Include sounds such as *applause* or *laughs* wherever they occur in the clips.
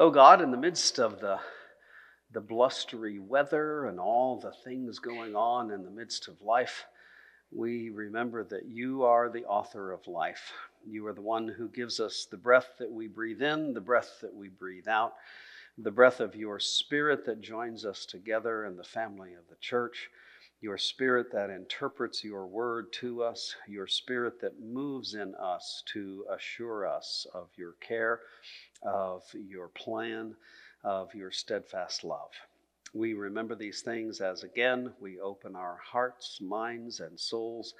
Oh God, in the midst of the, the blustery weather and all the things going on in the midst of life, we remember that you are the author of life. You are the one who gives us the breath that we breathe in, the breath that we breathe out, the breath of your spirit that joins us together in the family of the church, your spirit that interprets your word to us, your spirit that moves in us to assure us of your care of your plan, of your steadfast love. We remember these things as again we open our hearts, minds, and souls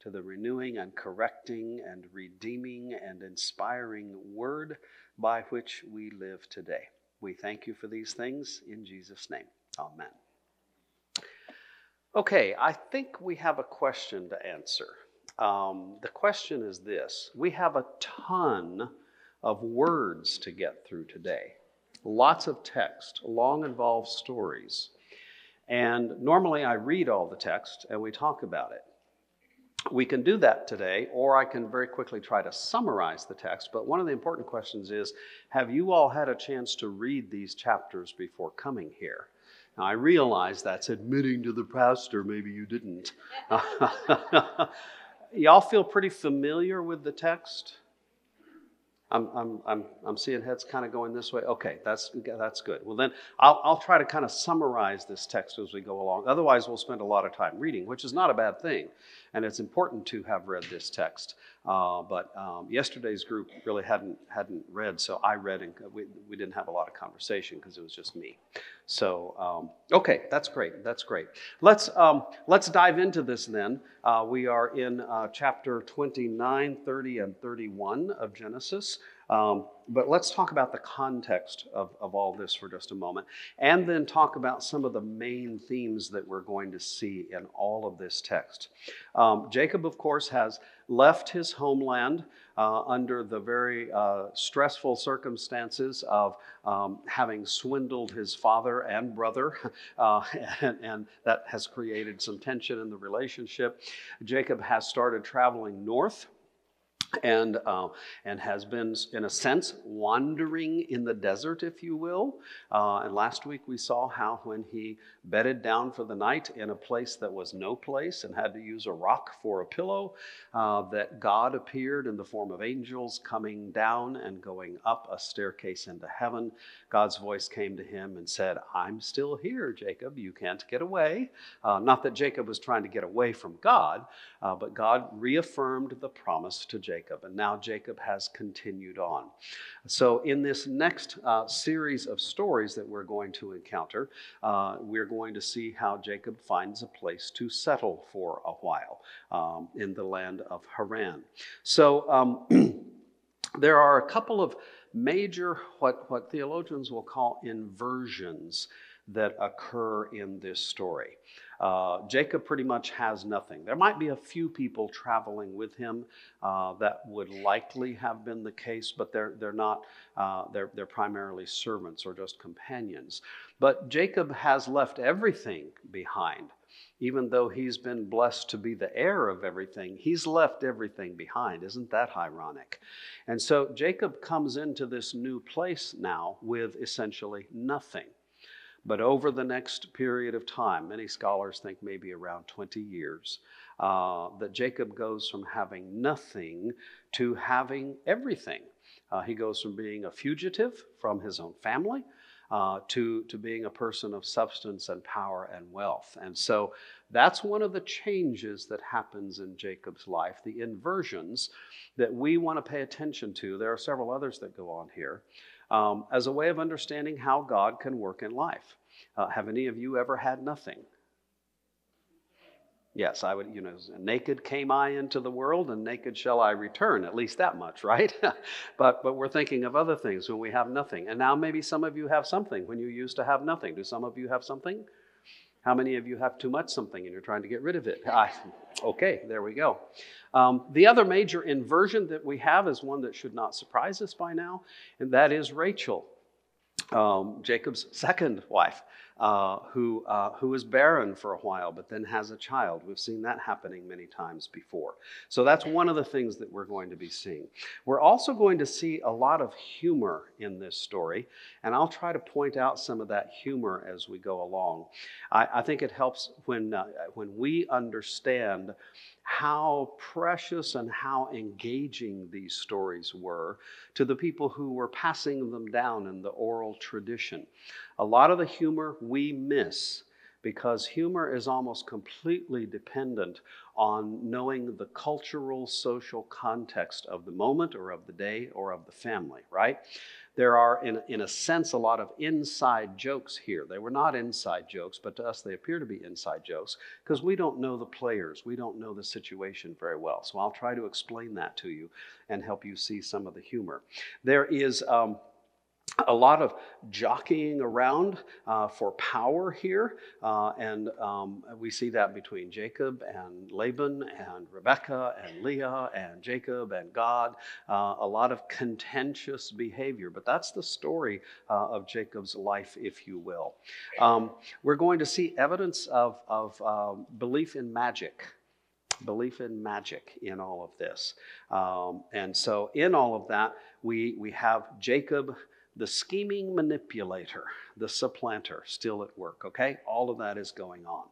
to the renewing and correcting and redeeming and inspiring word by which we live today. We thank you for these things in Jesus' name. Amen. Okay, I think we have a question to answer. Um, the question is this We have a ton of words to get through today. Lots of text, long involved stories. And normally I read all the text and we talk about it. We can do that today, or I can very quickly try to summarize the text. But one of the important questions is Have you all had a chance to read these chapters before coming here? Now, I realize that's admitting to the pastor, maybe you didn't. *laughs* Y'all feel pretty familiar with the text? I'm, I'm, I'm, I'm seeing heads kind of going this way. Okay, that's, that's good. Well, then I'll, I'll try to kind of summarize this text as we go along. Otherwise, we'll spend a lot of time reading, which is not a bad thing. And it's important to have read this text. Uh, but um, yesterday's group really hadn't, hadn't read, so I read, and we, we didn't have a lot of conversation because it was just me. So, um, okay, that's great. That's great. Let's, um, let's dive into this then. Uh, we are in uh, chapter 29, 30, and 31 of Genesis. Um, but let's talk about the context of, of all this for just a moment, and then talk about some of the main themes that we're going to see in all of this text. Um, Jacob, of course, has left his homeland uh, under the very uh, stressful circumstances of um, having swindled his father and brother, *laughs* uh, and, and, that has created some tension in the relationship. Jacob has started traveling north and, uh, and has been, in a sense, wandering in the desert, if you will. Uh, and last week we saw how when he bedded down for the night in a place that was no place and had to use a rock for a pillow, uh, that God appeared in the form of angels coming down and going up a staircase into heaven. God's voice came to him and said, I'm still here, Jacob. You can't get away. Uh, not that Jacob was trying to get away from God, uh, but God reaffirmed the promise to Jacob. And now Jacob has continued on. So, in this next uh, series of stories that we're going to encounter, uh, we're going to see how Jacob finds a place to settle for a while um, in the land of Haran. So, um, *clears throat* there are a couple of major, what, what theologians will call inversions that occur in this story. Uh, Jacob pretty much has nothing. There might be a few people traveling with him uh, that would likely have been the case, but they're, they're not, uh, they're, they're primarily servants or just companions. But Jacob has left everything behind. Even though he's been blessed to be the heir of everything, he's left everything behind. Isn't that ironic? And so Jacob comes into this new place now with essentially nothing. But over the next period of time, many scholars think maybe around 20 years, uh, that Jacob goes from having nothing to having everything. Uh, he goes from being a fugitive from his own family uh, to, to being a person of substance and power and wealth. And so that's one of the changes that happens in Jacob's life, the inversions that we want to pay attention to. There are several others that go on here um, as a way of understanding how God can work in life. Uh, have any of you ever had nothing? Yes, I would, you know, naked came I into the world and naked shall I return, at least that much, *laughs* right? but, but we're thinking of other things when we have nothing. And now maybe some of you have something when you used to have nothing. Do some of you have something? How many of you have too much something and you're trying to get rid of it? I, *laughs* okay, there we go. Um, the other major inversion that we have is one that should not surprise us by now, and that is Rachel, um, Jacob's second wife. uh, who, uh, who is barren for a while but then has a child. We've seen that happening many times before. So that's one of the things that we're going to be seeing. We're also going to see a lot of humor in this story, and I'll try to point out some of that humor as we go along. I, I think it helps when, uh, when we understand how precious and how engaging these stories were to the people who were passing them down in the oral tradition. A lot of the humor we miss because humor is almost completely dependent on knowing the cultural, social context of the moment or of the day or of the family, right? There are, in, in a sense, a lot of inside jokes here. They were not inside jokes, but to us they appear to be inside jokes because we don't know the players. We don't know the situation very well. So I'll try to explain that to you and help you see some of the humor. There is. Um, a lot of jockeying around uh, for power here, uh, and um, we see that between Jacob and Laban and Rebekah and Leah and Jacob and God. Uh, a lot of contentious behavior, but that's the story uh, of Jacob's life, if you will. Um, we're going to see evidence of, of um, belief in magic belief in magic in all of this. Um, and so, in all of that, we, we have Jacob the scheming manipulator, the supplanter, still at work, okay? All of that is going on.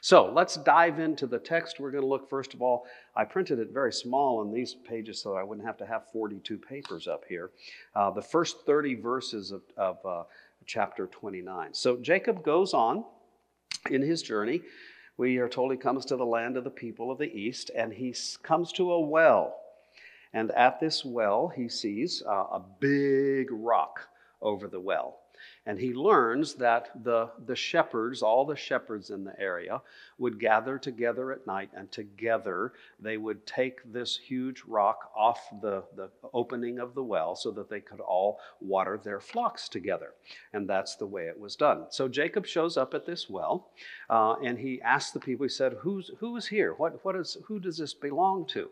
So let's dive into the text. We're going to look, first of all, I printed it very small on these pages so I wouldn't have to have 42 papers up here. Uh, the first 30 verses of, of uh, chapter 29. So Jacob goes on in his journey. We are told he comes to the land of the people of the east, and he comes to a well. And at this well, he sees uh, a big rock over the well. And he learns that the, the shepherds, all the shepherds in the area, would gather together at night, and together they would take this huge rock off the, the opening of the well so that they could all water their flocks together. And that's the way it was done. So Jacob shows up at this well, uh, and he asks the people, he said, Who's, Who is here? What, what is, who does this belong to?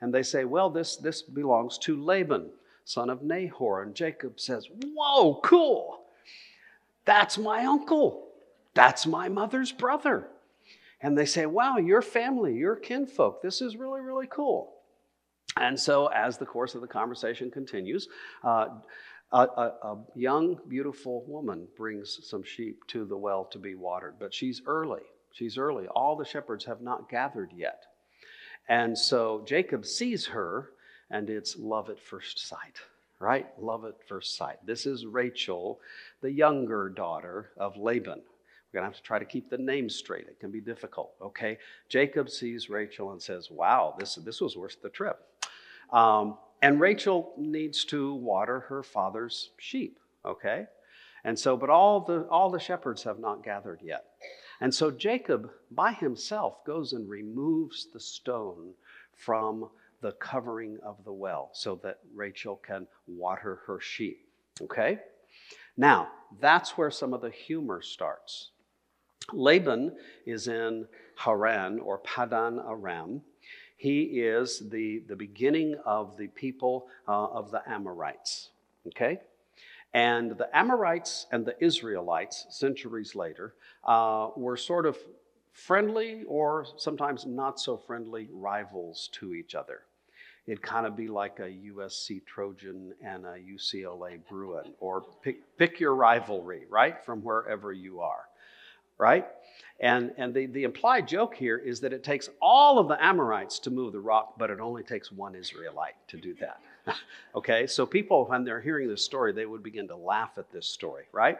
And they say, Well, this, this belongs to Laban, son of Nahor. And Jacob says, Whoa, cool. That's my uncle. That's my mother's brother. And they say, Wow, your family, your kinfolk. This is really, really cool. And so, as the course of the conversation continues, uh, a, a, a, young, beautiful woman brings some sheep to the well to be watered, but she's early. She's early. All the shepherds have not gathered yet. And so Jacob sees her, and it's love at first sight, right? Love at first sight. This is Rachel, the younger daughter of Laban. We're going to have to try to keep the name straight. It can be difficult, okay? Jacob sees Rachel and says, Wow, this, this was worth the trip. Um, and Rachel needs to water her father's sheep, okay? And so, but all the, all the shepherds have not gathered yet. And so Jacob, by himself, goes and removes the stone from the covering of the well so that Rachel can water her sheep. Okay? Now, that's where some of the humor starts. Laban is in Haran or Padan Aram. He is the, the beginning of the people uh, of the Amorites. Okay? And the Amorites and the Israelites, centuries later, uh, were sort of friendly or sometimes not so friendly rivals to each other. It'd kind of be like a USC Trojan and a UCLA Bruin, or pick, pick your rivalry, right, from wherever you are, right? And, and the, the implied joke here is that it takes all of the Amorites to move the rock, but it only takes one Israelite to do that. *laughs* okay, so people, when they're hearing this story, they would begin to laugh at this story, right?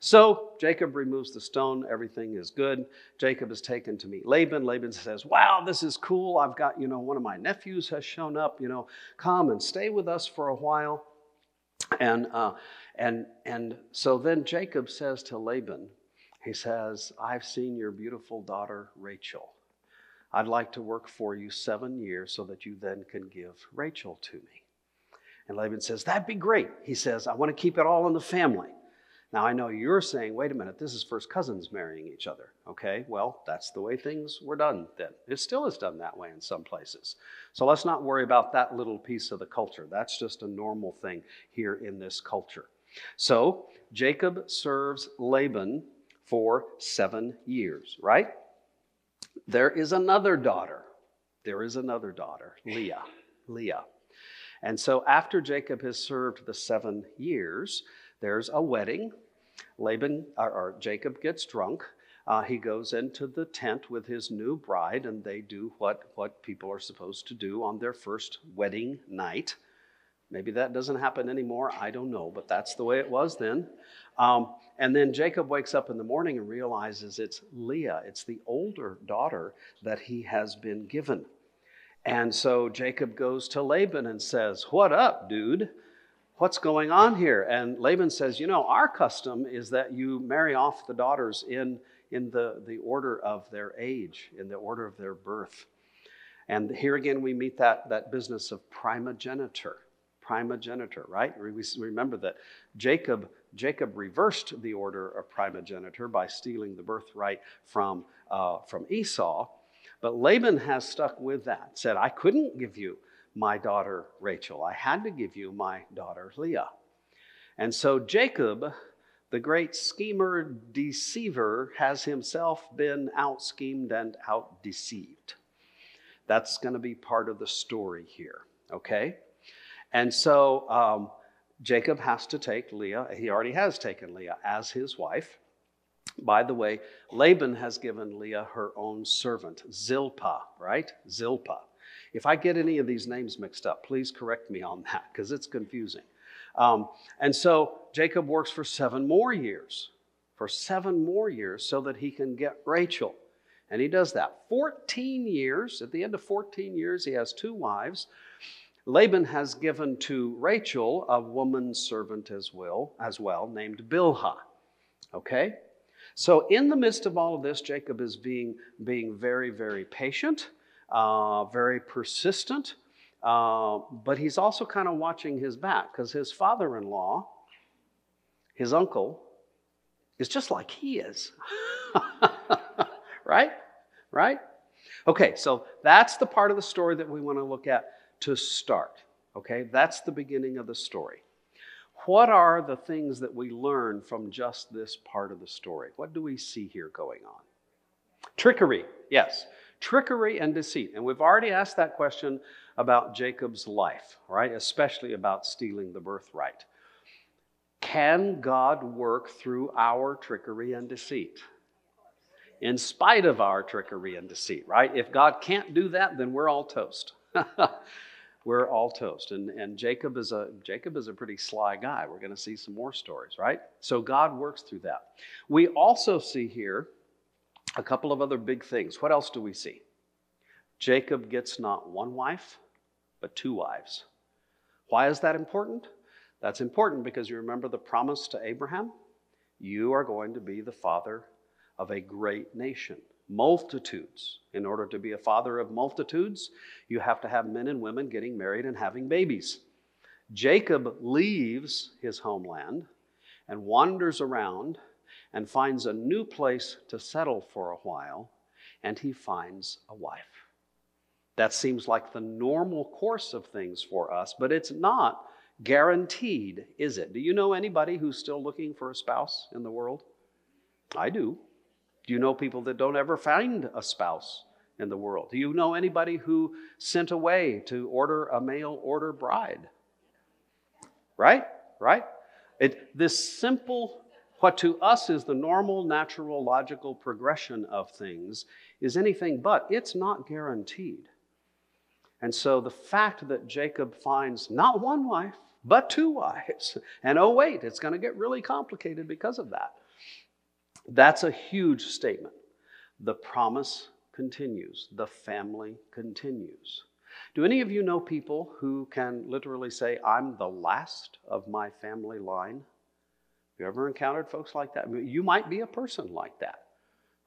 So Jacob removes the stone. Everything is good. Jacob is taken to meet Laban. Laban says, Wow, this is cool. I've got, you know, one of my nephews has shown up. You know, come and stay with us for a while. And, uh, and, and so then Jacob says to Laban, He says, I've seen your beautiful daughter Rachel. I'd like to work for you seven years so that you then can give Rachel to me. And Laban says, That'd be great. He says, I want to keep it all in the family. Now, I know you're saying, wait a minute, this is first cousins marrying each other. Okay, well, that's the way things were done then. It still is done that way in some places. So let's not worry about that little piece of the culture. That's just a normal thing here in this culture. So Jacob serves Laban for seven years, right? There is another daughter. There is another daughter, Leah. Leah. And so after Jacob has served the seven years, there's a wedding. Laban or, or Jacob gets drunk. Uh, he goes into the tent with his new bride, and they do what, what people are supposed to do on their first wedding night. Maybe that doesn't happen anymore. I don't know, but that's the way it was then. Um, and then Jacob wakes up in the morning and realizes it's Leah, it's the older daughter that he has been given. And so Jacob goes to Laban and says, What up, dude? What's going on here? And Laban says, You know, our custom is that you marry off the daughters in, in the, the order of their age, in the order of their birth. And here again, we meet that, that business of primogeniture. Primogeniture, right? We remember that Jacob, Jacob reversed the order of primogeniture by stealing the birthright from, uh, from Esau. But Laban has stuck with that, said, I couldn't give you my daughter Rachel. I had to give you my daughter Leah. And so Jacob, the great schemer, deceiver, has himself been out schemed and out deceived. That's going to be part of the story here, okay? And so um, Jacob has to take Leah, he already has taken Leah as his wife. By the way, Laban has given Leah her own servant, Zilpah, right? Zilpah. If I get any of these names mixed up, please correct me on that because it's confusing. Um, and so Jacob works for seven more years, for seven more years, so that he can get Rachel. And he does that. 14 years, at the end of 14 years, he has two wives. Laban has given to Rachel a woman servant as well, as well named Bilhah. Okay? So, in the midst of all of this, Jacob is being, being very, very patient, uh, very persistent, uh, but he's also kind of watching his back because his father in law, his uncle, is just like he is. *laughs* right? Right? Okay, so that's the part of the story that we want to look at to start. Okay, that's the beginning of the story. What are the things that we learn from just this part of the story? What do we see here going on? Trickery, yes. Trickery and deceit. And we've already asked that question about Jacob's life, right? Especially about stealing the birthright. Can God work through our trickery and deceit? In spite of our trickery and deceit, right? If God can't do that, then we're all toast. *laughs* we're all toast. And, and Jacob is a Jacob is a pretty sly guy. We're going to see some more stories, right? So God works through that. We also see here a couple of other big things. What else do we see? Jacob gets not one wife, but two wives. Why is that important? That's important because you remember the promise to Abraham? You are going to be the father of a great nation multitudes. In order to be a father of multitudes, you have to have men and women getting married and having babies. Jacob leaves his homeland and wanders around and finds a new place to settle for a while, and he finds a wife. That seems like the normal course of things for us, but it's not guaranteed, is it? Do you know anybody who's still looking for a spouse in the world? I do. Do you know people that don't ever find a spouse in the world? Do you know anybody who sent away to order a mail order bride? Right? Right? It, this simple, what to us is the normal, natural, logical progression of things, is anything but. It's not guaranteed. And so the fact that Jacob finds not one wife, but two wives, *laughs* and oh, wait, it's going to get really complicated because of that. That's a huge statement. The promise continues, the family continues. Do any of you know people who can literally say, I'm the last of my family line? Have you ever encountered folks like that? You might be a person like that,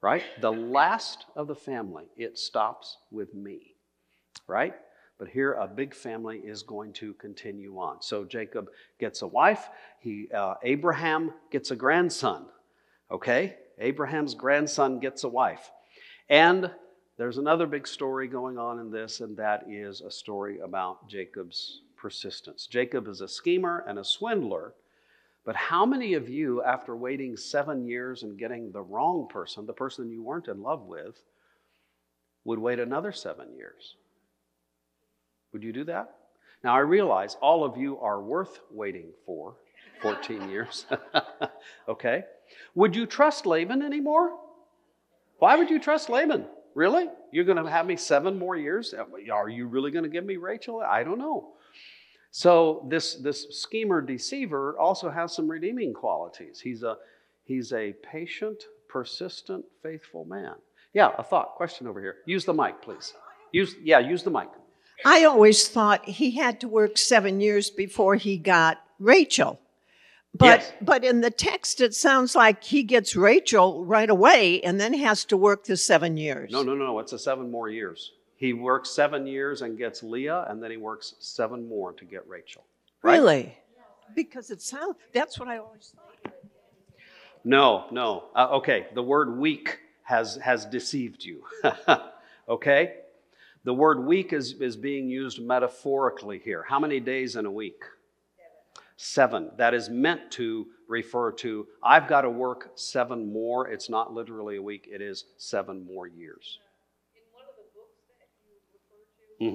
right? The last of the family, it stops with me, right? But here, a big family is going to continue on. So Jacob gets a wife. He, uh, Abraham gets a grandson. Okay? Abraham's grandson gets a wife. And there's another big story going on in this, and that is a story about Jacob's persistence. Jacob is a schemer and a swindler, But how many of you, after waiting seven years and getting the wrong person, the person you weren't in love with, would wait another seven years? Would you do that? Now, I realize all of you are worth waiting for 14 years. *laughs* okay? Would you trust Laban anymore? Why would you trust Laban? Really? You're going to have me seven more years? Are you really going to give me Rachel? I don't know. So this this schemer deceiver also has some redeeming qualities. He's a he's a patient, persistent, faithful man. Yeah, a thought, question over here. Use the mic, please. Use yeah, use the mic. I always thought he had to work seven years before he got Rachel. But Yes. but in the text it sounds like he gets Rachel right away and then has to work the seven years. No, no, no, it's a seven more years. He works seven years and gets Leah, and then he works seven more to get Rachel. Right? Really? Because it sounds that's what I always thought. No, no. Uh, okay, the word week has, has deceived you. *laughs* okay? The word week is, is being used metaphorically here. How many days in a week? Seven. That is meant to refer to, I've got to work seven more. It's not literally a week, it is seven more years. In one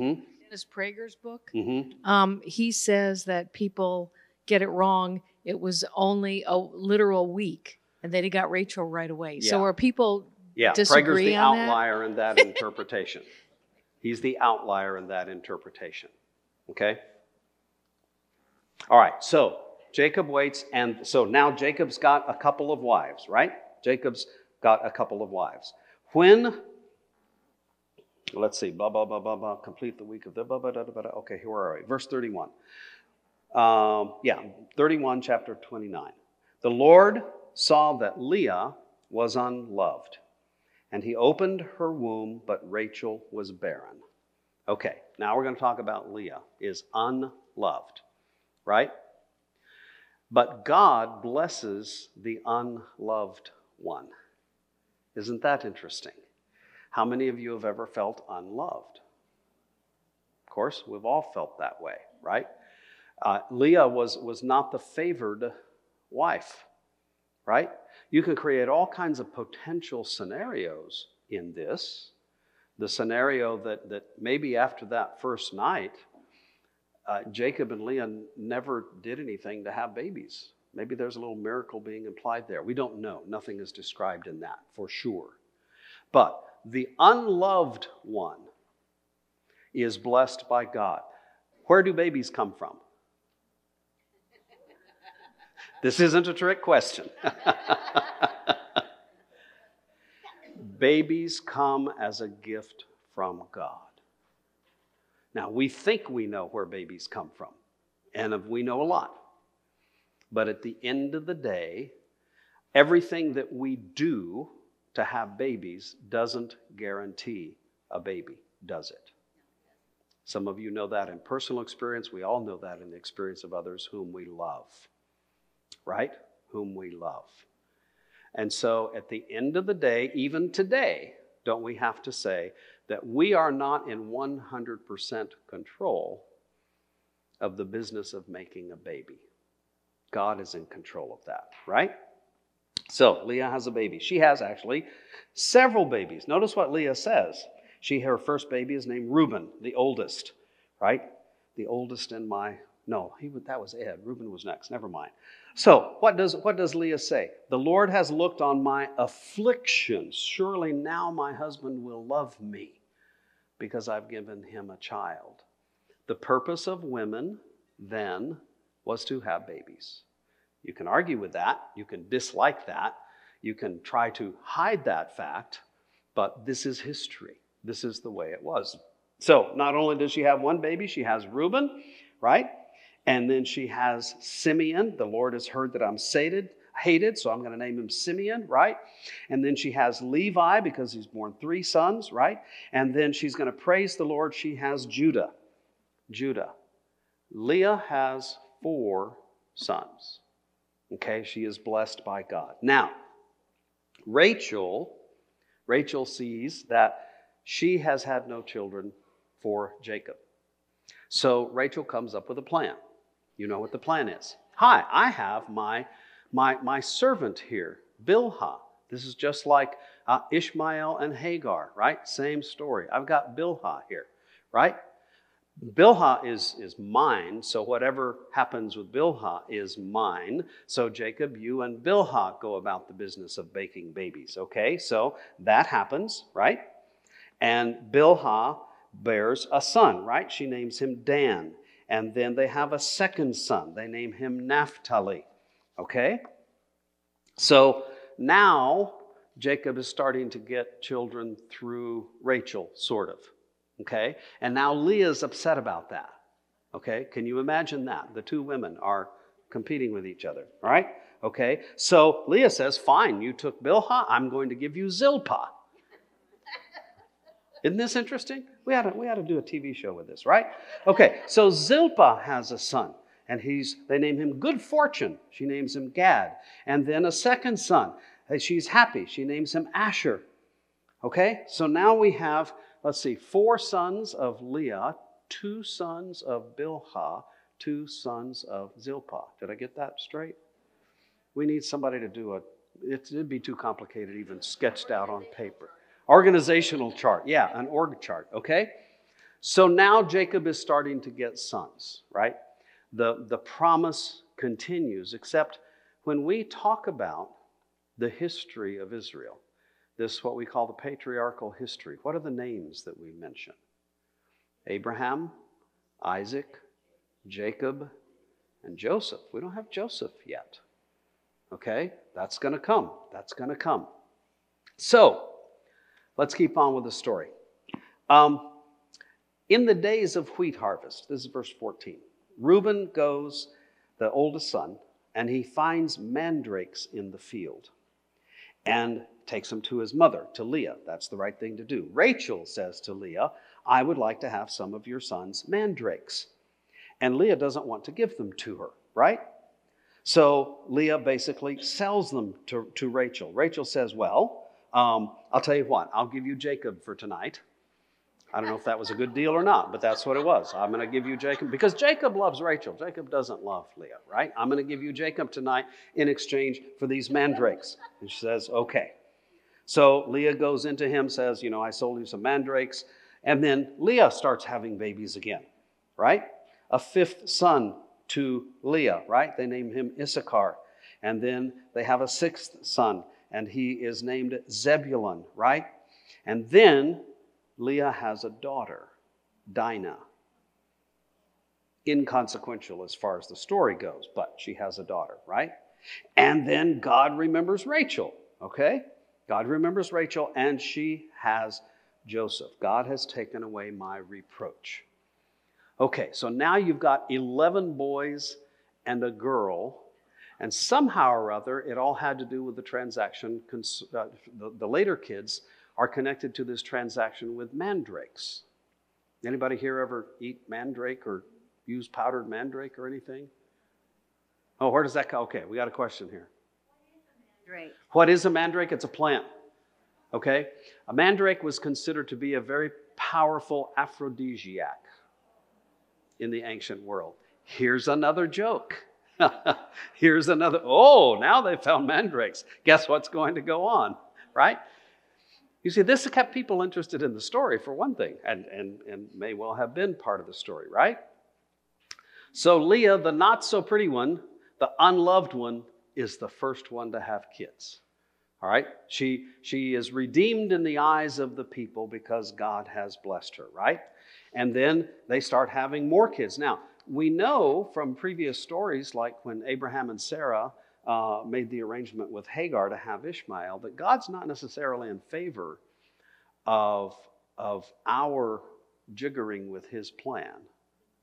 of the Mm Dennis Prager's book, hmm. Mm hmm. um, he says that people get it wrong. It was only a literal week, and then he got Rachel right away. So are people? Yeah, Prager's Disagree the on that? outlier in that *laughs* interpretation. He's the outlier in that interpretation. Okay? All right, so Jacob waits, and so now Jacob's got a couple of wives, right? Jacob's got a couple of wives. When, let's see, blah, blah, blah, blah, blah, complete the week of the, blah, blah, blah, blah, blah. Okay, here we are we? Verse 31. Um, yeah, 31, chapter 29. The Lord saw that Leah was unloved, and he opened her womb, but Rachel was barren. Okay, now we're going to talk about Leah is unloved, right? But God blesses the unloved one. Isn't that interesting? How many of you have ever felt unloved? Of course, we've all felt that way, right? Uh, Leah was, was not the favored wife, right? You can create all kinds of potential scenarios in this. The scenario that, that maybe after that first night, uh, Jacob and Leah never did anything to have babies. Maybe there's a little miracle being implied there. We don't know. Nothing is described in that for sure. But the unloved one is blessed by God. Where do babies come from? This isn't a trick question. *laughs* babies come as a gift from God. Now, we think we know where babies come from, and we know a lot. But at the end of the day, everything that we do to have babies doesn't guarantee a baby, does it? Some of you know that in personal experience. We all know that in the experience of others whom we love, right? Whom we love. And so at the end of the day, even today, don't we have to say that we are not in 100% control of the business of making a baby? God is in control of that, right? So Leah has a baby. She has actually several babies. Notice what Leah says. She her first baby is named Reuben, the oldest, right? The oldest in my no, he that was Ed. Reuben was next. Never mind. So what does what does Leah say? The Lord has looked on my affliction. Surely now my husband will love me, because I've given him a child. The purpose of women then was to have babies. You can argue with that, you can dislike that, you can try to hide that fact, but this is history. This is the way it was. So, not only does she have one baby, she has Reuben, right? And then she has Simeon. The Lord has heard that I'm sated, hated, so I'm going to name him Simeon, right? And then she has Levi because he's born three sons, right? And then she's going to praise the Lord. She has Judah. Judah. Leah has four sons. Okay, she is blessed by God. Now, Rachel, Rachel sees that she has had no children for Jacob. So Rachel comes up with a plan. You know what the plan is. Hi, I have my, my, my servant here, Bilhah. This is just like uh, Ishmael and Hagar, right? Same story. I've got Bilhah here, right? Bilhah is, is mine, so whatever happens with Bilhah is mine. So, Jacob, you and Bilhah go about the business of baking babies, okay? So that happens, right? And Bilhah bears a son, right? She names him Dan. And then they have a second son. They name him Naphtali, okay? So now Jacob is starting to get children through Rachel, sort of. Okay? And now Leah's upset about that. Okay? Can you imagine that? The two women are competing with each other, right? Okay? So Leah says, Fine, you took Bilhah, I'm going to give you Zilpah. Isn't this interesting? We ought, to, we ought to do a TV show with this, right? Okay, so Zilpah has a son, and he's they name him Good Fortune. She names him Gad. And then a second son. She's happy. She names him Asher. Okay, so now we have let's see, four sons of Leah, two sons of Bilhah, two sons of Zilpah. Did I get that straight? We need somebody to do a, it'd be too complicated, even sketched out on paper. Organizational chart, yeah, an org chart, okay? So now Jacob is starting to get sons, right? The, the promise continues, except when we talk about the history of Israel, this what we call the patriarchal history. What are the names that we mention? Abraham, Isaac, Jacob, and Joseph. We don't have Joseph yet. Okay? That's going to come. That's going to come. So, let's keep on with the story. Um, in the days of wheat harvest, this is verse 14, Reuben goes, the oldest son, and he finds mandrakes in the field. And takes them to his mother, to Leah. That's the right thing to do. Rachel says to Leah, I would like to have some of your son's mandrakes. And Leah doesn't want to give them to her, right? So Leah basically sells them to, to Rachel. Rachel says, Well, um, I'll tell you what, I'll give you Jacob for tonight. I don't know if that was a good deal or not, but that's what it was. I'm going to give you Jacob because Jacob loves Rachel. Jacob doesn't love Leah, right? I'm going to give you Jacob tonight in exchange for these mandrakes. And she says, Okay. So Leah goes into him, says, You know, I sold you some mandrakes. And then Leah starts having babies again, right? A fifth son to Leah, right? They name him Issachar. And then they have a sixth son, and he is named Zebulun, right? And then Leah has a daughter, Dinah. Inconsequential as far as the story goes, but she has a daughter, right? And then God remembers Rachel, okay? God remembers Rachel, and she has Joseph. God has taken away my reproach. Okay, so now you've got 11 boys and a girl, and somehow or other, it all had to do with the transaction. Uh, the, the later kids are connected to this transaction with mandrakes. Anybody here ever eat mandrake or use powdered mandrake or anything? Oh, where does that go? Okay, we got a question here. Mandrake. What is a mandrake? It's a plant. Okay? A mandrake was considered to be a very powerful aphrodisiac in the ancient world. Here's another joke. *laughs* Here's another, oh, now they found mandrakes. Guess what's going to go on, right? You see, this kept people interested in the story for one thing, and, and, and may well have been part of the story, right? So Leah, the not so pretty one, the unloved one, is the first one to have kids. All right? She, she is redeemed in the eyes of the people because God has blessed her, right? And then they start having more kids. Now, we know from previous stories, like when Abraham and Sarah uh, made the arrangement with Hagar to have Ishmael, that God's not necessarily in favor of, of our jiggering with his plan,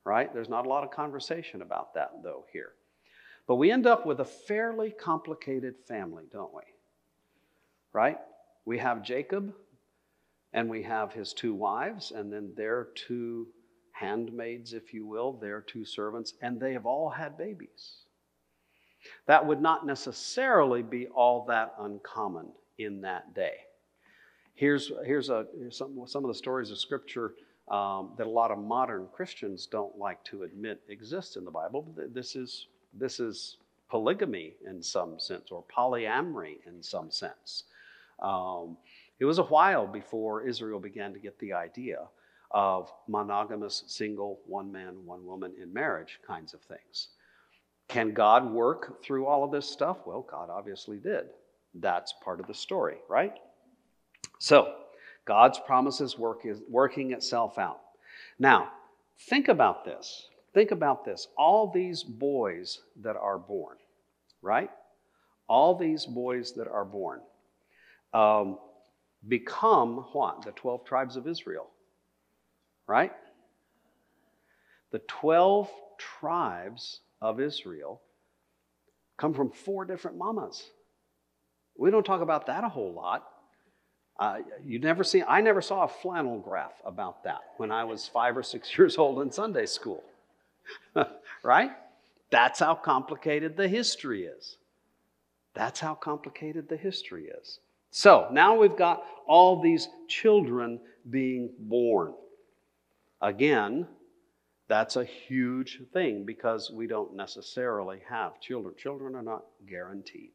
right? There's not a lot of conversation about that, though, here. But we end up with a fairly complicated family, don't we? Right? We have Jacob, and we have his two wives, and then their two handmaids, if you will, their two servants, and they have all had babies. That would not necessarily be all that uncommon in that day. Here's, here's, a, here's some, some of the stories of Scripture um, that a lot of modern Christians don't like to admit exist in the Bible. This is this is polygamy in some sense, or polyamory in some sense. Um, it was a while before Israel began to get the idea of monogamous, single, one man, one woman in marriage kinds of things. Can God work through all of this stuff? Well, God obviously did. That's part of the story, right? So, God's promises work is working itself out. Now, think about this. Think about this. All these boys that are born, right? All these boys that are born um, become what? The 12 tribes of Israel, right? The 12 tribes of Israel come from four different mamas. We don't talk about that a whole lot. Uh, you never see, I never saw a flannel graph about that when I was five or six *laughs* years old in Sunday school. *laughs* right? That's how complicated the history is. That's how complicated the history is. So now we've got all these children being born. Again, that's a huge thing because we don't necessarily have children. Children are not guaranteed.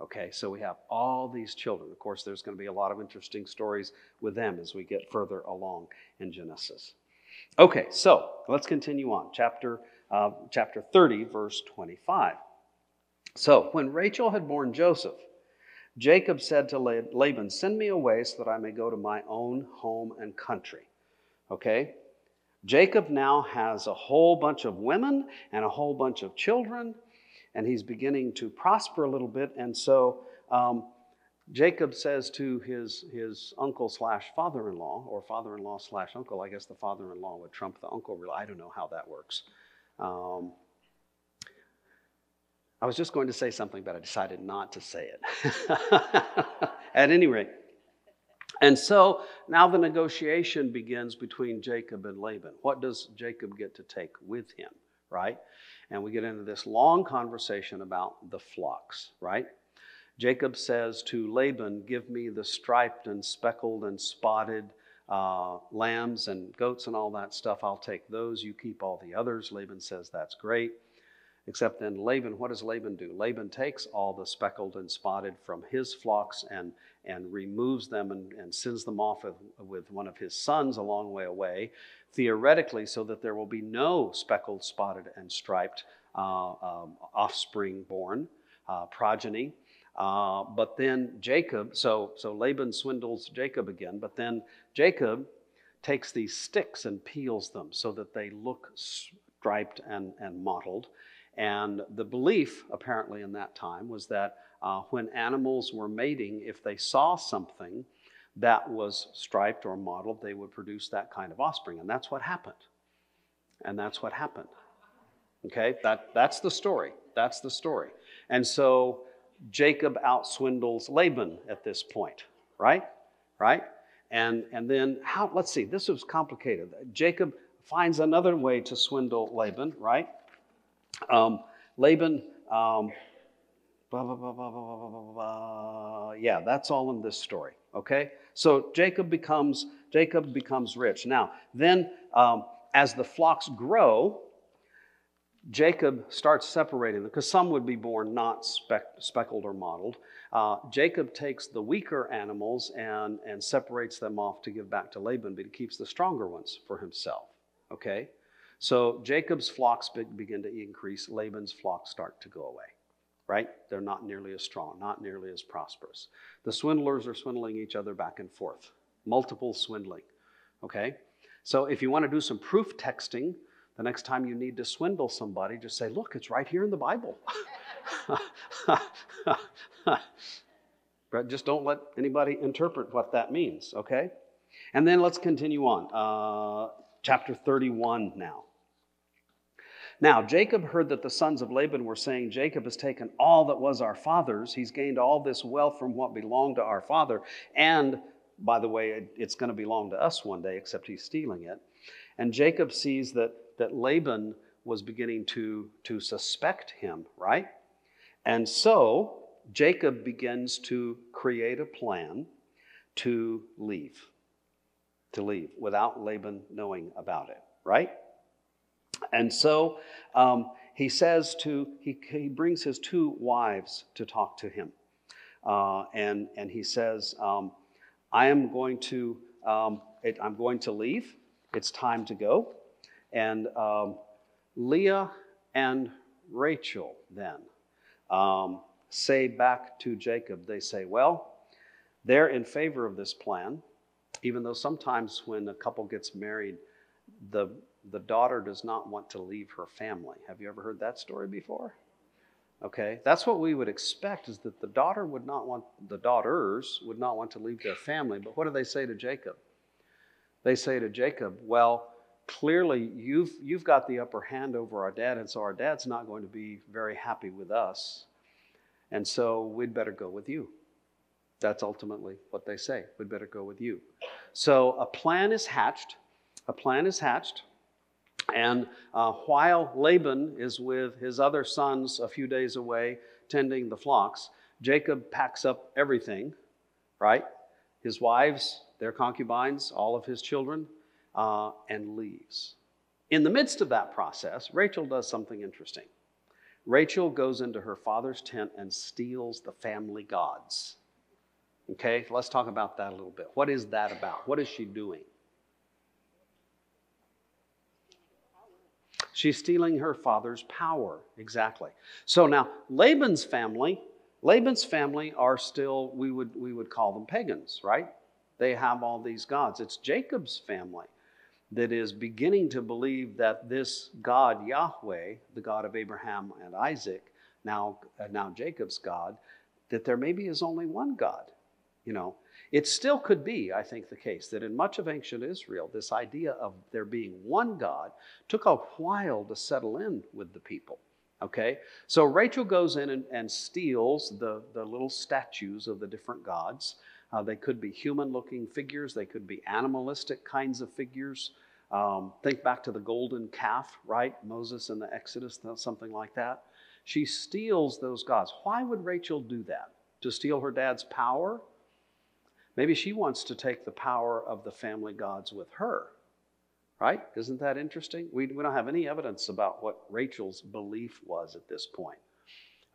Okay, so we have all these children. Of course, there's going to be a lot of interesting stories with them as we get further along in Genesis. Okay, so let's continue on. Chapter, uh, chapter 30, verse 25. So when Rachel had born Joseph, Jacob said to Laban, Send me away so that I may go to my own home and country. Okay? Jacob now has a whole bunch of women and a whole bunch of children, and he's beginning to prosper a little bit. And so um, Jacob says to his, his uncle slash father in law, or father in law slash uncle, I guess the father in law would trump the uncle. I don't know how that works. Um, I was just going to say something, but I decided not to say it. *laughs* At any rate, and so now the negotiation begins between Jacob and Laban. What does Jacob get to take with him, right? And we get into this long conversation about the flocks, right? Jacob says to Laban, Give me the striped and speckled and spotted uh, lambs and goats and all that stuff. I'll take those. You keep all the others. Laban says, That's great. Except then Laban, what does Laban do? Laban takes all the speckled and spotted from his flocks and, and removes them and, and sends them off with, with one of his sons a long way away, theoretically, so that there will be no speckled, spotted, and striped uh, um, offspring born, uh, progeny. Uh, but then Jacob, so, so Laban swindles Jacob again, but then Jacob takes these sticks and peels them so that they look striped and, and mottled. And the belief, apparently, in that time was that uh, when animals were mating, if they saw something that was striped or mottled, they would produce that kind of offspring. And that's what happened. And that's what happened. Okay, that, that's the story. That's the story. And so Jacob outswindles Laban at this point, right? Right? And, and then how, let's see, this was complicated. Jacob finds another way to swindle Laban, right? Um, Laban, um, blah, blah, blah, blah, blah, blah, blah, blah, yeah, that's all in this story, okay? So Jacob becomes, Jacob becomes rich. Now, then um, as the flocks grow, Jacob starts separating them because some would be born not speck, speckled or mottled. Uh, Jacob takes the weaker animals and, and separates them off to give back to Laban, but he keeps the stronger ones for himself. Okay? So Jacob's flocks begin to increase, Laban's flocks start to go away. Right? They're not nearly as strong, not nearly as prosperous. The swindlers are swindling each other back and forth, multiple swindling. Okay? So if you want to do some proof texting, the next time you need to swindle somebody, just say, Look, it's right here in the Bible. *laughs* but just don't let anybody interpret what that means, okay? And then let's continue on. Uh, chapter 31 now. Now, Jacob heard that the sons of Laban were saying, Jacob has taken all that was our father's. He's gained all this wealth from what belonged to our father. And, by the way, it's going to belong to us one day, except he's stealing it. And Jacob sees that that Laban was beginning to, to suspect him, right? And so Jacob begins to create a plan to leave. to leave without Laban knowing about it, right? And so um, he says to, he, he brings his two wives to talk to him. Uh, and, and he says, um, I am going to, um, it, I'm going to leave. It's time to go. And um, Leah and Rachel then um, say back to Jacob, they say, Well, they're in favor of this plan, even though sometimes when a couple gets married, the, the daughter does not want to leave her family. Have you ever heard that story before? Okay, that's what we would expect is that the daughter would not want, the daughters would not want to leave their family. But what do they say to Jacob? They say to Jacob, Well, clearly you've, you've got the upper hand over our dad, and so our dad's not going to be very happy with us. And so we'd better go with you. That's ultimately what they say. We'd better go with you. So a plan is hatched. A plan is hatched. And uh, while Laban is with his other sons a few days away tending the flocks, Jacob packs up everything, right? His wives, their concubines, all of his children, uh, and leaves. In the midst of that process, Rachel does something interesting. Rachel goes into her father's tent and steals the family gods. Okay, let's talk about that a little bit. What is that about? What is she doing? She's stealing her father's power. Exactly. So now Laban's family, Laban's family are still, we would, we would call them pagans, right? They have all these gods. It's Jacob's family that is beginning to believe that this God, Yahweh, the God of Abraham and Isaac, now, uh, now Jacob's God, that there maybe is only one God. You know, it still could be, I think, the case that in much of ancient Israel, this idea of there being one God took a while to settle in with the people. Okay? So Rachel goes in and, and steals the, the little statues of the different gods. Uh, they could be human looking figures, they could be animalistic kinds of figures. Um, think back to the golden calf, right? Moses in the Exodus, something like that. She steals those gods. Why would Rachel do that? To steal her dad's power? Maybe she wants to take the power of the family gods with her, right? Isn't that interesting? We, we don't have any evidence about what Rachel's belief was at this point.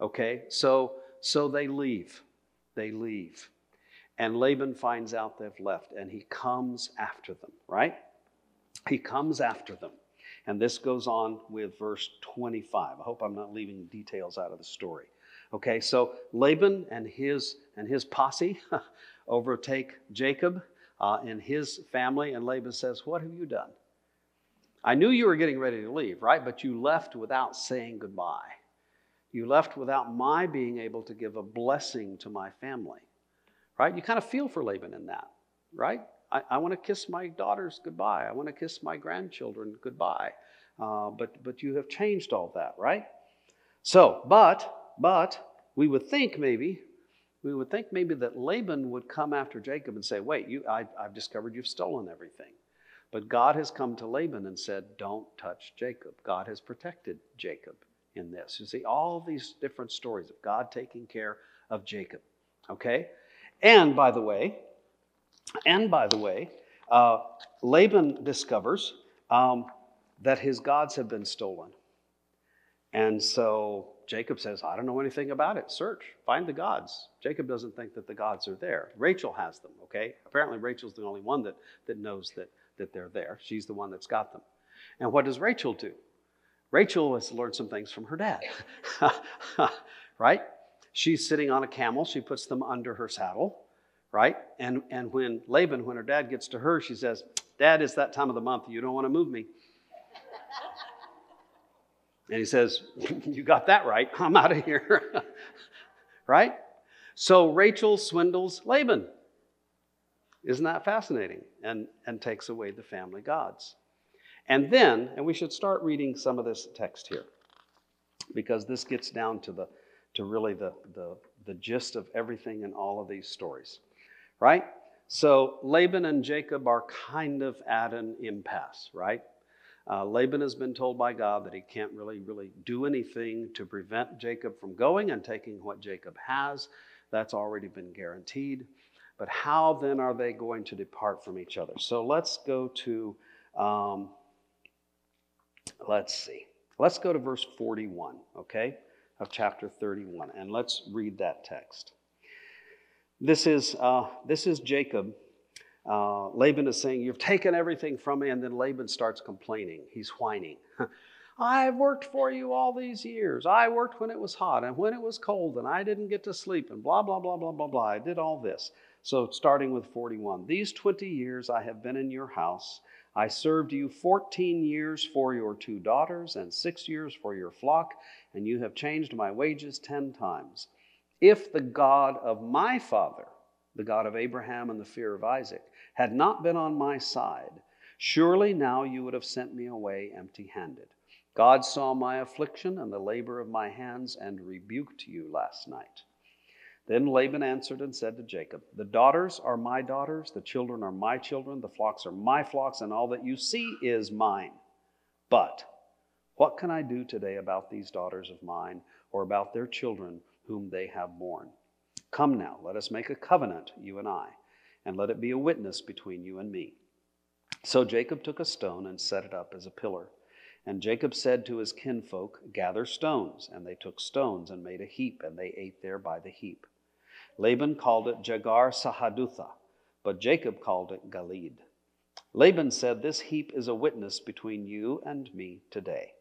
Okay, so, so they leave. They leave. And Laban finds out they've left and he comes after them, right? He comes after them. And this goes on with verse 25. I hope I'm not leaving details out of the story. Okay, so Laban and his and his posse *laughs* overtake Jacob uh, and his family, and Laban says, What have you done? I knew you were getting ready to leave, right? But you left without saying goodbye. You left without my being able to give a blessing to my family, right? You kind of feel for Laban in that, right? I, I want to kiss my daughters goodbye. I want to kiss my grandchildren goodbye. Uh, but, but you have changed all that, right? So, but, but, we would think maybe we would think maybe that Laban would come after Jacob and say, Wait, you, I, I've discovered you've stolen everything. But God has come to Laban and said, Don't touch Jacob. God has protected Jacob in this. You see, all these different stories of God taking care of Jacob. Okay? And by the way, and by the way, uh, Laban discovers um, that his gods have been stolen. And so Jacob says, I don't know anything about it. Search, find the gods. Jacob doesn't think that the gods are there. Rachel has them, okay? Apparently, Rachel's the only one that, that knows that, that they're there. She's the one that's got them. And what does Rachel do? Rachel has learned some things from her dad, *laughs* right? She's sitting on a camel. She puts them under her saddle, right? And, and when Laban, when her dad gets to her, she says, Dad, it's that time of the month. You don't want to move me. And he says, *laughs* You got that right. I'm out of here. *laughs* right? So Rachel swindles Laban. Isn't that fascinating? And, and takes away the family gods. And then, and we should start reading some of this text here, because this gets down to the to really the, the, the gist of everything in all of these stories. Right? So Laban and Jacob are kind of at an impasse, right? Uh, Laban has been told by God that he can't really, really do anything to prevent Jacob from going and taking what Jacob has. That's already been guaranteed. But how then are they going to depart from each other? So let's go to, um, let's see. Let's go to verse 41, okay, of chapter 31, and let's read that text. This is, uh, this is Jacob. Uh, Laban is saying, You've taken everything from me. And then Laban starts complaining. He's whining. *laughs* I've worked for you all these years. I worked when it was hot and when it was cold, and I didn't get to sleep, and blah, blah, blah, blah, blah, blah. I did all this. So, starting with 41, these 20 years I have been in your house. I served you 14 years for your two daughters and six years for your flock, and you have changed my wages 10 times. If the God of my father, the God of Abraham and the fear of Isaac, had not been on my side, surely now you would have sent me away empty handed. God saw my affliction and the labor of my hands and rebuked you last night. Then Laban answered and said to Jacob, The daughters are my daughters, the children are my children, the flocks are my flocks, and all that you see is mine. But what can I do today about these daughters of mine or about their children whom they have borne? Come now, let us make a covenant, you and I, and let it be a witness between you and me. So Jacob took a stone and set it up as a pillar. And Jacob said to his kinfolk, Gather stones. And they took stones and made a heap, and they ate there by the heap. Laban called it Jegar Sahadutha, but Jacob called it Galeed. Laban said, This heap is a witness between you and me today.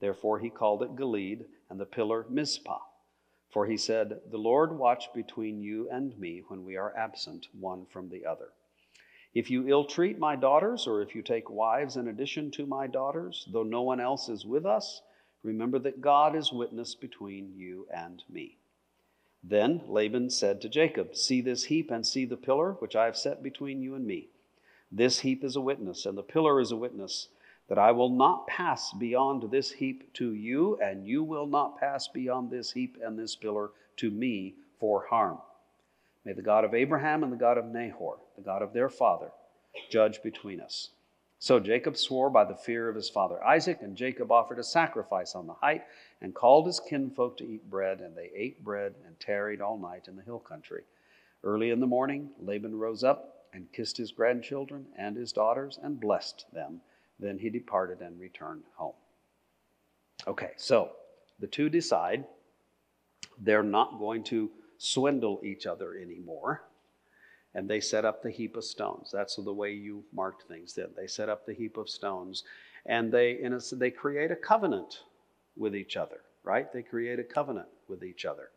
Therefore he called it Galeed, and the pillar Mizpah. For he said, The Lord watch between you and me when we are absent one from the other. If you ill treat my daughters, or if you take wives in addition to my daughters, though no one else is with us, remember that God is witness between you and me. Then Laban said to Jacob, See this heap and see the pillar which I have set between you and me. This heap is a witness, and the pillar is a witness, that I will not pass beyond this heap to you, and you will not pass beyond this heap and this pillar to me for harm. May the God of Abraham and the God of Nahor, the God of their father, judge between us. So Jacob swore by the fear of his father Isaac, and Jacob offered a sacrifice on the height and called his kinfolk to eat bread, and they ate bread and tarried all night in the hill country. Early in the morning, Laban rose up and kissed his grandchildren and his daughters and blessed them. Then he departed and returned home. Okay, so the two decide they're not going to swindle each other anymore and they set up the heap of stones. That's the way you marked things then. They set up the heap of stones, and they in a, they create a covenant with each other, right? They create a covenant with each other,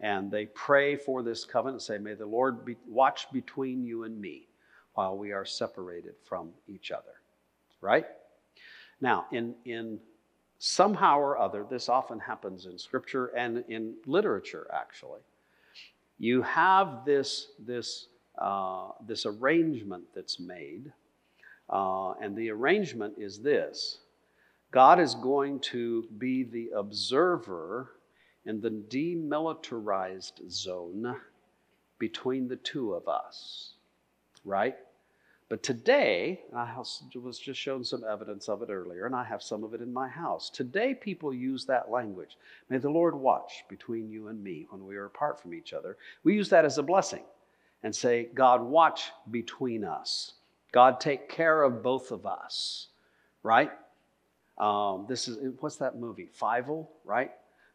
and they pray for this covenant. And say, "May the Lord be, watch between you and me while we are separated from each other," right? Now, in in somehow or other, this often happens in Scripture and in literature, actually. You have this this uh, this arrangement that's made. Uh, and the arrangement is this God is going to be the observer in the demilitarized zone between the two of us, right? But today, I was just shown some evidence of it earlier, and I have some of it in my house. Today, people use that language. May the Lord watch between you and me when we are apart from each other. We use that as a blessing and say, God, watch between us. God, take care of both of us, right? Um, this is, what's that movie? Fievel, right?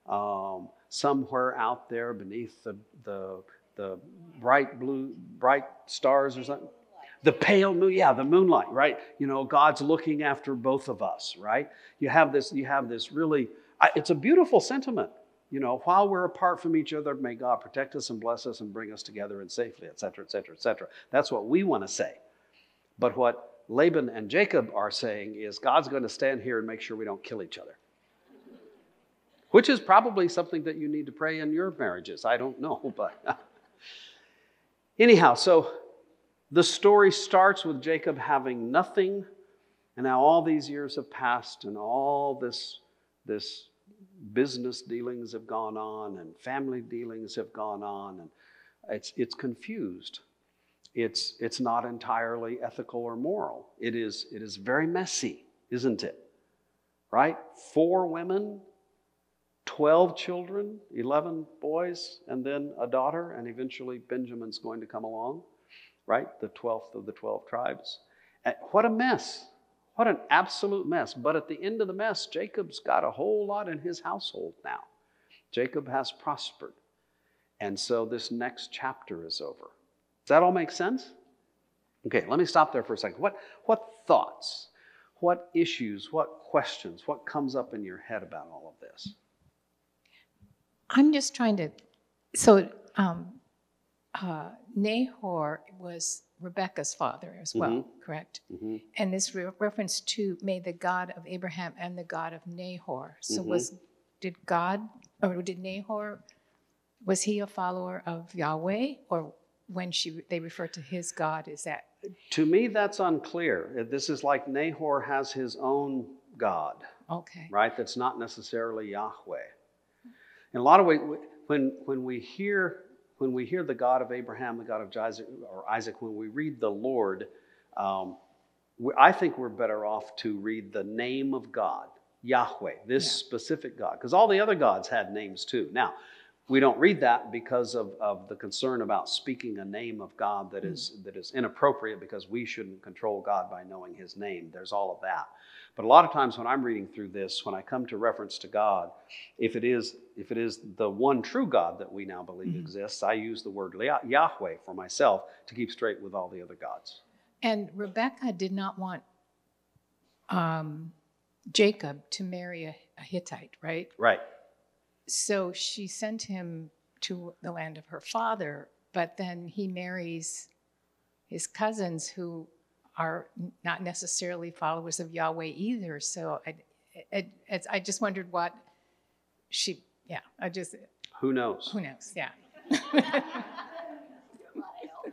Um, somewhere out there beneath the, the, the bright blue, bright stars or something. The pale moon, yeah, the moonlight, right? You know, God's looking after both of us, right? You have this, you have this really, it's a beautiful sentiment. You know, while we're apart from each other, may God protect us and bless us and bring us together and safely, et cetera, et cetera, et cetera. That's what we want to say. But what Laban and Jacob are saying is God's going to stand here and make sure we don't kill each other. Which is probably something that you need to pray in your marriages. I don't know, *laughs* but anyhow, so the story starts with Jacob having nothing, and now all these years have passed, and all this, this business dealings have gone on and family dealings have gone on and it's, it's confused. It's, it's not entirely ethical or moral. It is, it is very messy, isn't it? Right? Four women, 12 children, 11 boys, and then a daughter, and eventually Benjamin's going to come along, right? The 12th of the 12 tribes. And what a mess. What an absolute mess. But at the end of the mess, Jacob's got a whole lot in his household now. Jacob has prospered. And so this next chapter is over. Does that all make sense? Okay, let me stop there for a second. What, what thoughts, what issues, what questions, what comes up in your head about all of this? I'm just trying to, so um, uh, Nahor was Rebecca's father as well, correct? Mhm. And this re- reference to may the God of Abraham and the God of Nahor. So Mhm. was did God or did Nahor was he a follower of Yahweh or when she they refer to his God is that To me, that's unclear. This is like Nahor has his own God. okay? right? That's not necessarily Yahweh. In a lot of ways, when, when we hear when we hear the God of Abraham, the God of Isaac, or Isaac, when we read the Lord, um, we, I think we're better off to read the name of God, Yahweh, this Yeah. specific God, because all the other gods had names too. Now, we don't read that because of, of the concern about speaking a name of God that is that is inappropriate because we shouldn't control God by knowing his name. There's all of that. But a lot of times when I'm reading through this, when I come to reference to God, if it is if it is the one true God that we now believe exists, I use the word Yahweh for myself to keep straight with all the other gods. And Rebecca did not want um, Jacob to marry a, a Hittite, right? Right. So she sent him to the land of her father, but then he marries his cousins who are not necessarily followers of Yahweh either. So I, it, it's, I just wondered what she, yeah, I just, Who knows? who knows? Yeah. *laughs*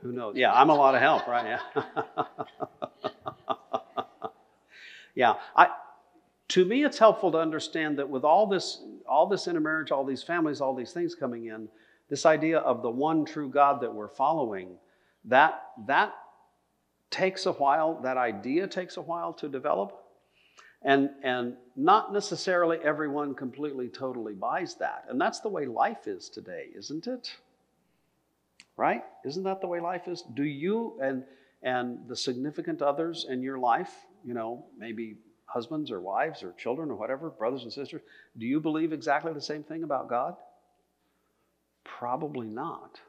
Who knows? Yeah, I'm a lot of help, right? Yeah. *laughs* yeah. I to me it's helpful to understand that with all this all this intermarriage, all these families, all these things coming in, this idea of the one true God that we're following, that that takes a while, that idea takes a while to develop. And, and not necessarily everyone completely, totally buys that. And that's the way life is today, isn't it? right? Isn't that the way life is? Do you and and the significant others in your life, you know, maybe husbands or wives or children or whatever, brothers and sisters, do you believe exactly the same thing about God? Probably not.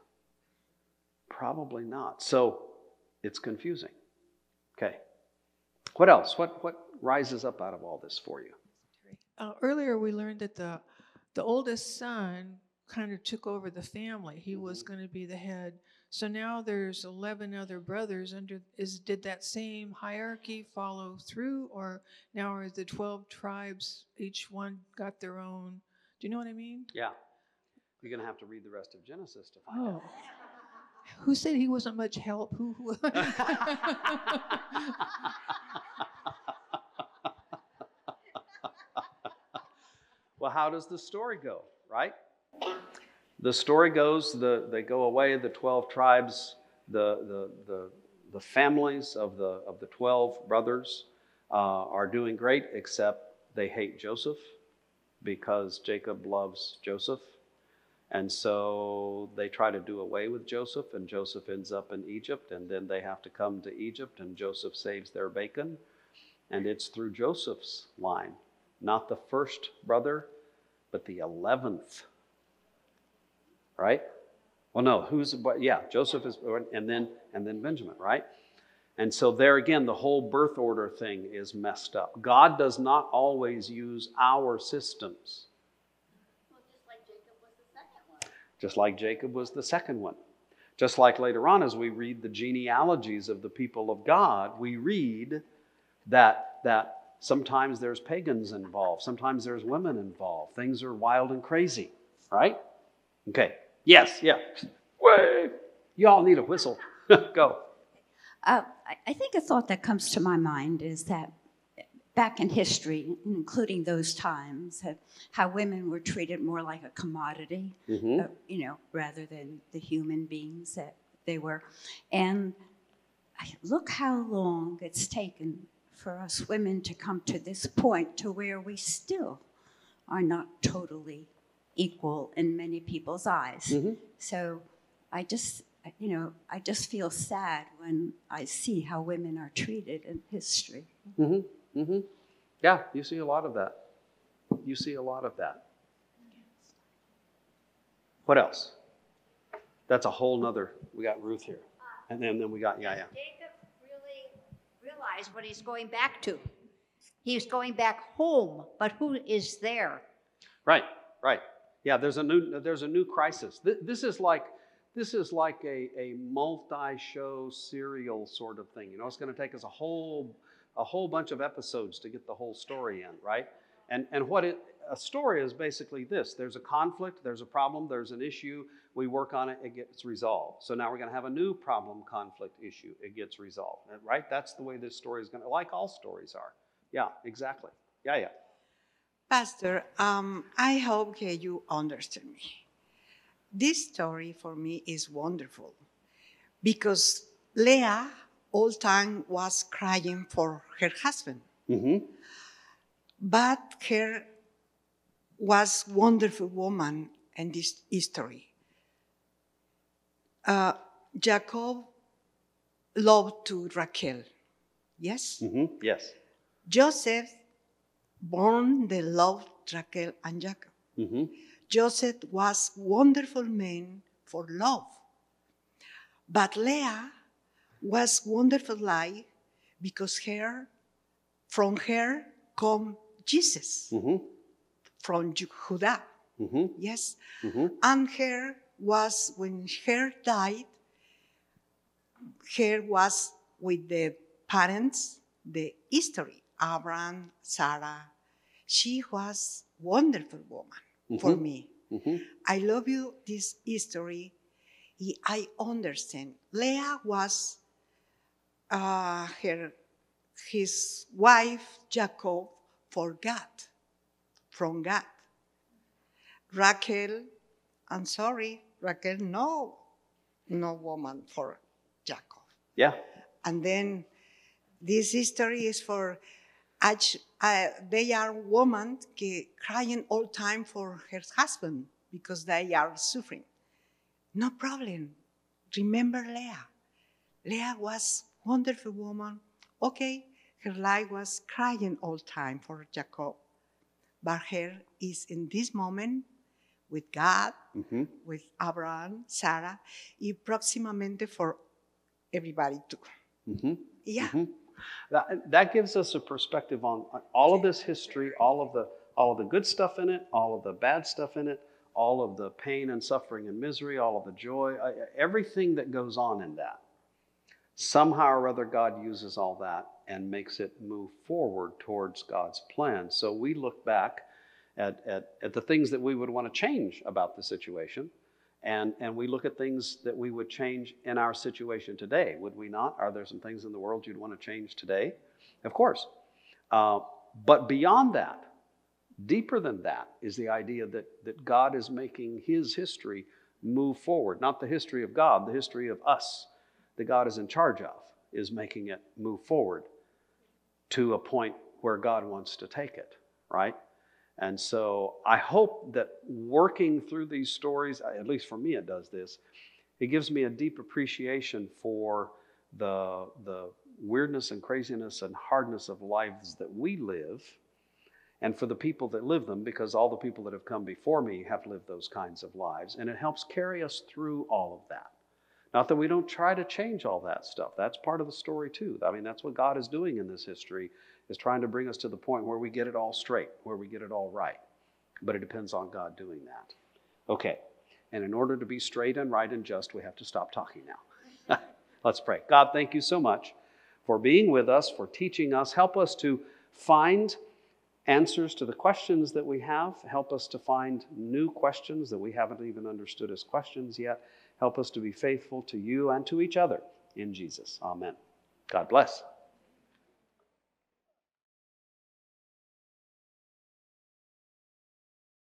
Probably not. So it's confusing. Okay. What else? What what rises up out of all this for you? Uh, earlier, we learned that the the oldest son kind of took over the family. He was going to be the head. So now there's eleven other brothers under. Is did that same hierarchy follow through, or now are the twelve tribes each one got their own? Do you know what I mean? Yeah. You're going to have to read the rest of Genesis to find out. Who said he wasn't much help? Who? who- *laughs* Well, how does the story go, right? The story goes, the, they go away, the 12 tribes, the, the, the, the families of the, of the 12 brothers uh, are doing great, except they hate Joseph because Jacob loves Joseph. And so they try to do away with Joseph, and Joseph ends up in Egypt, and then they have to come to Egypt, and Joseph saves their bacon. And it's through Joseph's line, not the first brother, but the 11th. Right? Well, no, who's, but yeah, Joseph is, and then, and then Benjamin, right? And so there again, the whole birth order thing is messed up. God does not always use our systems. Well, just like Jacob was the second one. Just like Jacob was the second one. Just like later on, as we read the genealogies of the people of God, we read that, that sometimes there's pagans involved, sometimes there's women involved. Things are wild and crazy, right? Okay. Yes, yeah. Way. Y'all need a whistle. *laughs* Go. Uh, I think a thought that comes to my mind is that back in history, including those times, how women were treated more like a commodity, Mhm. uh, you know, rather than the human beings that they were. And look how long it's taken for us women to come to this point to where we still are not totally equal in many people's eyes. Mhm. So I just, you know, I just feel sad when I see how women are treated in history. Mm-hmm. Mm-hmm. Yeah, you see a lot of that. You see a lot of that. What else? That's a whole nother. We got Ruth here, and then then we got yeah yeah. Jacob really realized what he's going back to. He's going back home, but who is there? Right, right. Yeah, there's a new there's a new crisis. This, this is like this is like a, a multi-show serial sort of thing. You know, it's going to take us a whole a whole bunch of episodes to get the whole story in, right? And and what it a story is basically this: there's a conflict, there's a problem, there's an issue. We work on it, it gets resolved. So now we're going to have a new problem, conflict, issue. It gets resolved, right? That's the way this story is going to, like all stories are. Yeah, exactly. Yeah, yeah. Pastor, um, I hope you understand me. This story for me is wonderful because Leah all time was crying for her husband, Mm-hmm. but her was wonderful woman in this history. Uh, Jacob loved to Raquel, yes. Mm-hmm. Yes. Joseph born the love Raquel and Jacob. Mm-hmm. Joseph was wonderful man for love. But Leah was wonderful life because her, from her come Jesus, Mm-hmm. from Judah, Mm-hmm. yes. Mm-hmm. And her was, when her died, her was with the parents, the history, Abraham, Sarah. She was wonderful woman for Mhm. me. Mm-hmm. I love you this history. I understand. Leah was uh, her his wife Jacob for God, from God. Raquel, I'm sorry, Rachel, no, no woman for Jacob. Yeah. And then this history is for uh, they are women que crying all time for her husband because they are suffering. No problem. Remember Leah. Leah was wonderful woman. Okay, her life was crying all time for Jacob, but her is in this moment with God, Mm-hmm. with Abraham, Sarah, y próximamente for everybody too. Mm-hmm. Yeah. Mhm. That, that gives us a perspective on on all of this history, all of the all of the good stuff in it, all of the bad stuff in it, all of the pain and suffering and misery, all of the joy, everything that goes on in that. Somehow or other, God uses all that and makes it move forward towards God's plan. So we look back at, at, at the things that we would want to change about the situation. And, and we look at things that we would change in our situation today, would we not? Are there some things in the world you'd want to change today? Of course. Uh, but beyond that, deeper than that, is the idea that, that God is making his history move forward. Not the history of God, the history of us that God is in charge of is making it move forward to a point where God wants to take it, right? And so I hope that working through these stories, at least for me, it does this, it gives me a deep appreciation for the, the weirdness and craziness and hardness of lives that we live and for the people that live them, because all the people that have come before me have lived those kinds of lives. And it helps carry us through all of that. Not that we don't try to change all that stuff. That's part of the story too. I mean, that's what God is doing in this history, is trying to bring us to the point where we get it all straight, where we get it all right. But it depends on God doing that. Okay. And in order to be straight and right and just, we have to stop talking now. *laughs* Let's pray. God, thank you so much for being with us, for teaching us. Help us to find answers to the questions that we have. Help us to find new questions that we haven't even understood as questions yet. Help us to be faithful to you and to each other in Jesus. Amen. God bless.